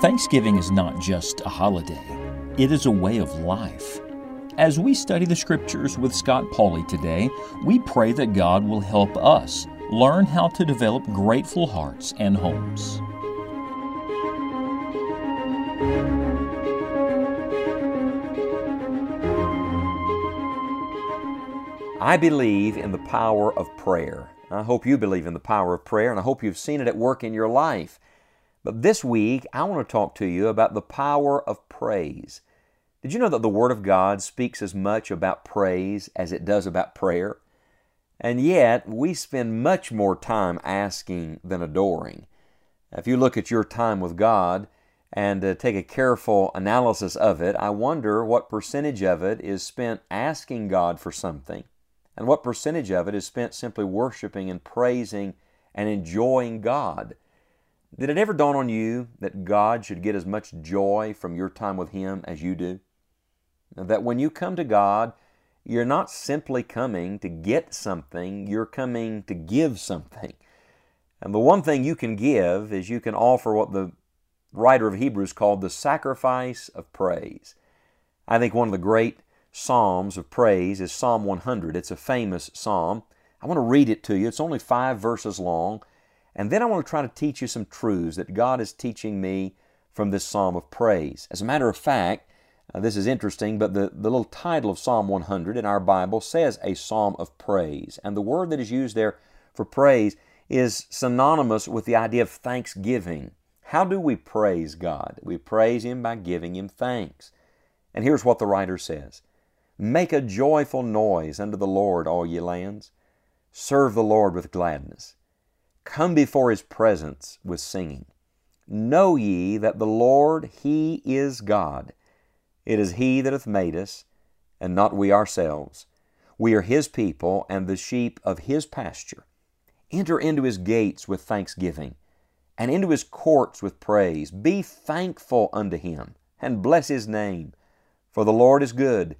Thanksgiving is not just a holiday, it is a way of life. As we study the Scriptures with Scott Pauley today, we pray that God will help us learn how to develop grateful hearts and homes. I believe in the power of prayer. I hope you believe in the power of prayer, and I hope you've seen it at work in your life. But this week, I want to talk to you about the power of praise. Did you know that the Word of God speaks as much about praise as it does about prayer? And yet, we spend much more time asking than adoring. If you look at your time with God and uh, take a careful analysis of it, I wonder what percentage of it is spent asking God for something and what percentage of it is spent simply worshiping and praising and enjoying God? Did it ever dawn on you that God should get as much joy from your time with Him as you do? That when you come to God, you're not simply coming to get something, you're coming to give something. And the one thing you can give is you can offer what the writer of Hebrews called the sacrifice of praise. I think one of the great psalms of praise is Psalm 100. It's a famous psalm. I want to read it to you. It's only five verses long. And then I want to try to teach you some truths that God is teaching me from this psalm of praise. As a matter of fact, uh, this is interesting, but the, the little title of Psalm 100 in our Bible says a psalm of praise. And the word that is used there for praise is synonymous with the idea of thanksgiving. How do we praise God? We praise Him by giving Him thanks. And here's what the writer says Make a joyful noise unto the Lord, all ye lands. Serve the Lord with gladness. Come before His presence with singing. Know ye that the Lord, He is God. It is He that hath made us, and not we ourselves. We are His people, and the sheep of His pasture. Enter into His gates with thanksgiving, and into His courts with praise. Be thankful unto Him, and bless His name. For the Lord is good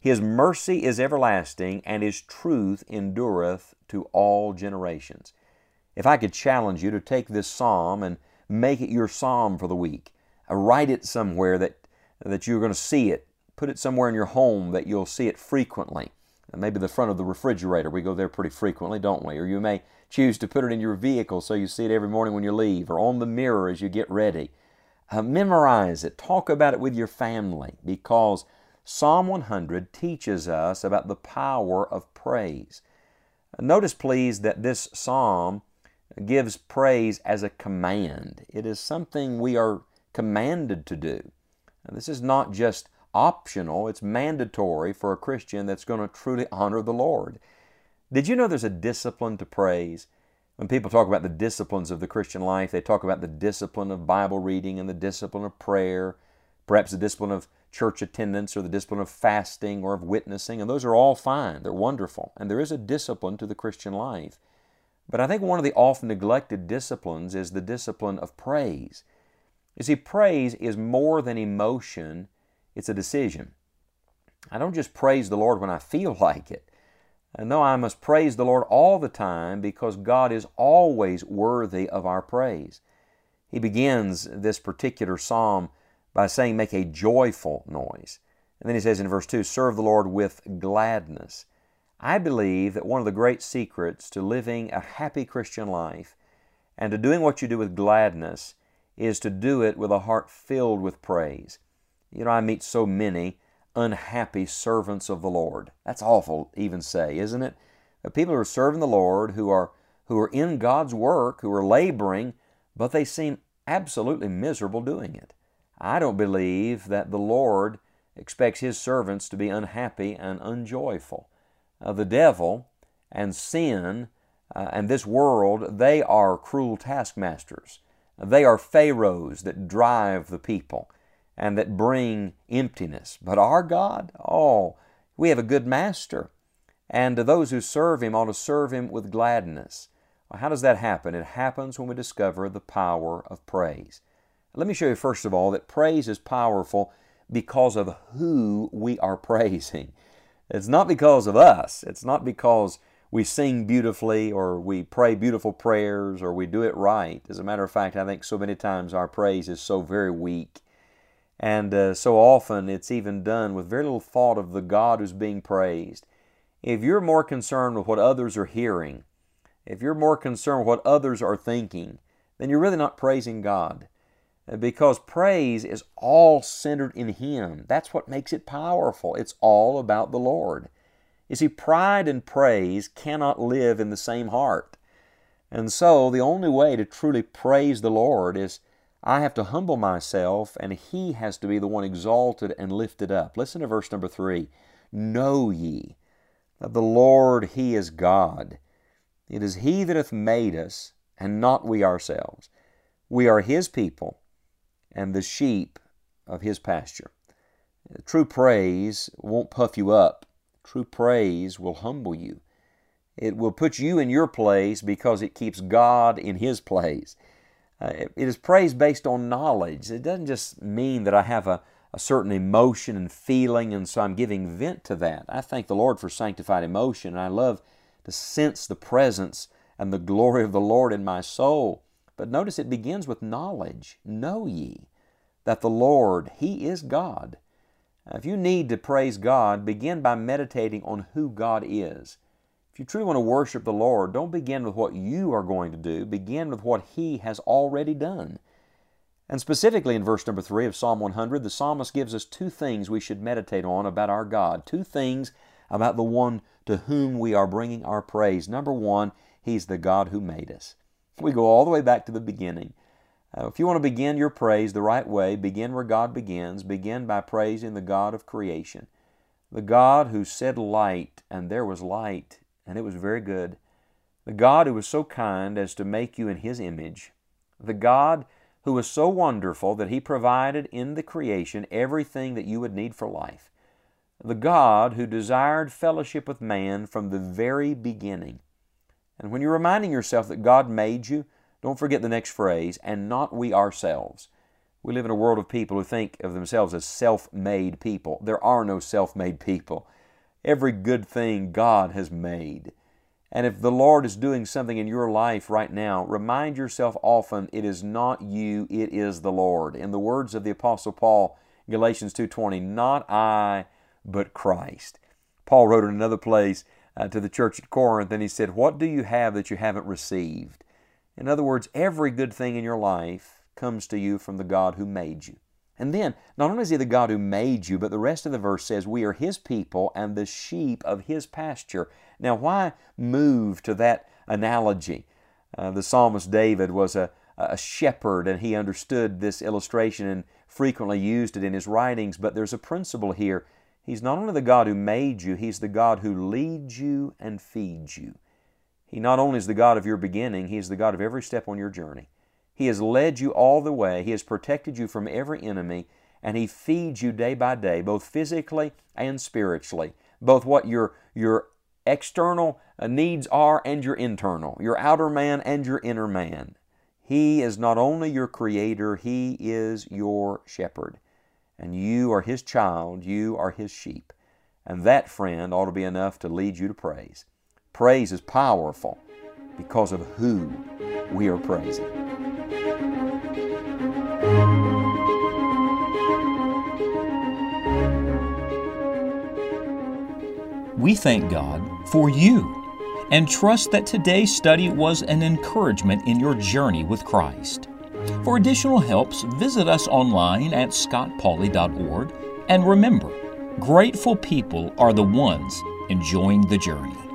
his mercy is everlasting, and His truth endureth to all generations. If I could challenge you to take this psalm and make it your psalm for the week, uh, write it somewhere that, that you're going to see it, put it somewhere in your home that you'll see it frequently. Uh, maybe the front of the refrigerator, we go there pretty frequently, don't we? Or you may choose to put it in your vehicle so you see it every morning when you leave, or on the mirror as you get ready. Uh, memorize it, talk about it with your family, because Psalm 100 teaches us about the power of praise. Notice, please, that this psalm gives praise as a command. It is something we are commanded to do. Now, this is not just optional, it's mandatory for a Christian that's going to truly honor the Lord. Did you know there's a discipline to praise? When people talk about the disciplines of the Christian life, they talk about the discipline of Bible reading and the discipline of prayer, perhaps the discipline of church attendance or the discipline of fasting or of witnessing, and those are all fine. They're wonderful. And there is a discipline to the Christian life. But I think one of the often neglected disciplines is the discipline of praise. You see, praise is more than emotion, it's a decision. I don't just praise the Lord when I feel like it. Uh, no, I must praise the Lord all the time because God is always worthy of our praise. He begins this particular psalm by saying, make a joyful noise. And then he says in verse 2, serve the Lord with gladness. I believe that one of the great secrets to living a happy Christian life and to doing what you do with gladness is to do it with a heart filled with praise. You know, I meet so many unhappy servants of the Lord. That's awful even say, isn't it? People who are serving the Lord, who are who are in God's work, who are laboring, but they seem absolutely miserable doing it. I don't believe that the Lord expects His servants to be unhappy and unjoyful. Uh, the devil and sin uh, and this world, they are cruel taskmasters. They are pharaohs that drive the people and that bring emptiness. But our God, oh, we have a good master. And those who serve Him ought to serve Him with gladness. Well, how does that happen? It happens when we discover the power of praise. Let me show you first of all that praise is powerful because of who we are praising. It's not because of us. It's not because we sing beautifully or we pray beautiful prayers or we do it right. As a matter of fact, I think so many times our praise is so very weak. And uh, so often it's even done with very little thought of the God who's being praised. If you're more concerned with what others are hearing, if you're more concerned with what others are thinking, then you're really not praising God. Because praise is all centered in Him. That's what makes it powerful. It's all about the Lord. You see, pride and praise cannot live in the same heart. And so, the only way to truly praise the Lord is I have to humble myself, and He has to be the one exalted and lifted up. Listen to verse number three Know ye that the Lord, He is God. It is He that hath made us, and not we ourselves. We are His people, and the sheep of His pasture. True praise won't puff you up True praise will humble you. It will put you in your place because it keeps God in His place. Uh, it is praise based on knowledge. It doesn't just mean that I have a, a certain emotion and feeling and so I'm giving vent to that. I thank the Lord for sanctified emotion and I love to sense the presence and the glory of the Lord in my soul. But notice it begins with knowledge. Know ye that the Lord, He is God. If you need to praise God, begin by meditating on who God is. If you truly want to worship the Lord, don't begin with what you are going to do, begin with what He has already done. And specifically in verse number 3 of Psalm 100, the psalmist gives us two things we should meditate on about our God, two things about the one to whom we are bringing our praise. Number one, He's the God who made us. We go all the way back to the beginning. Uh, if you want to begin your praise the right way, begin where God begins. Begin by praising the God of creation, the God who said light, and there was light, and it was very good. The God who was so kind as to make you in His image. The God who was so wonderful that He provided in the creation everything that you would need for life. The God who desired fellowship with man from the very beginning. And when you're reminding yourself that God made you, don't forget the next phrase, and not we ourselves. We live in a world of people who think of themselves as self made people. There are no self made people. Every good thing God has made. And if the Lord is doing something in your life right now, remind yourself often it is not you, it is the Lord. In the words of the apostle Paul, Galatians 2:20, not I, but Christ. Paul wrote in another place uh, to the church at Corinth and he said, "What do you have that you haven't received?" In other words, every good thing in your life comes to you from the God who made you. And then, not only is He the God who made you, but the rest of the verse says, We are His people and the sheep of His pasture. Now, why move to that analogy? Uh, the psalmist David was a, a shepherd and he understood this illustration and frequently used it in his writings, but there's a principle here. He's not only the God who made you, He's the God who leads you and feeds you. He not only is the God of your beginning, He is the God of every step on your journey. He has led you all the way, He has protected you from every enemy, and He feeds you day by day, both physically and spiritually, both what your, your external uh, needs are and your internal, your outer man and your inner man. He is not only your creator, He is your shepherd. And you are His child, you are His sheep. And that, friend, ought to be enough to lead you to praise. Praise is powerful because of who we are praising. We thank God for you and trust that today's study was an encouragement in your journey with Christ. For additional helps, visit us online at scottpauley.org and remember, grateful people are the ones enjoying the journey.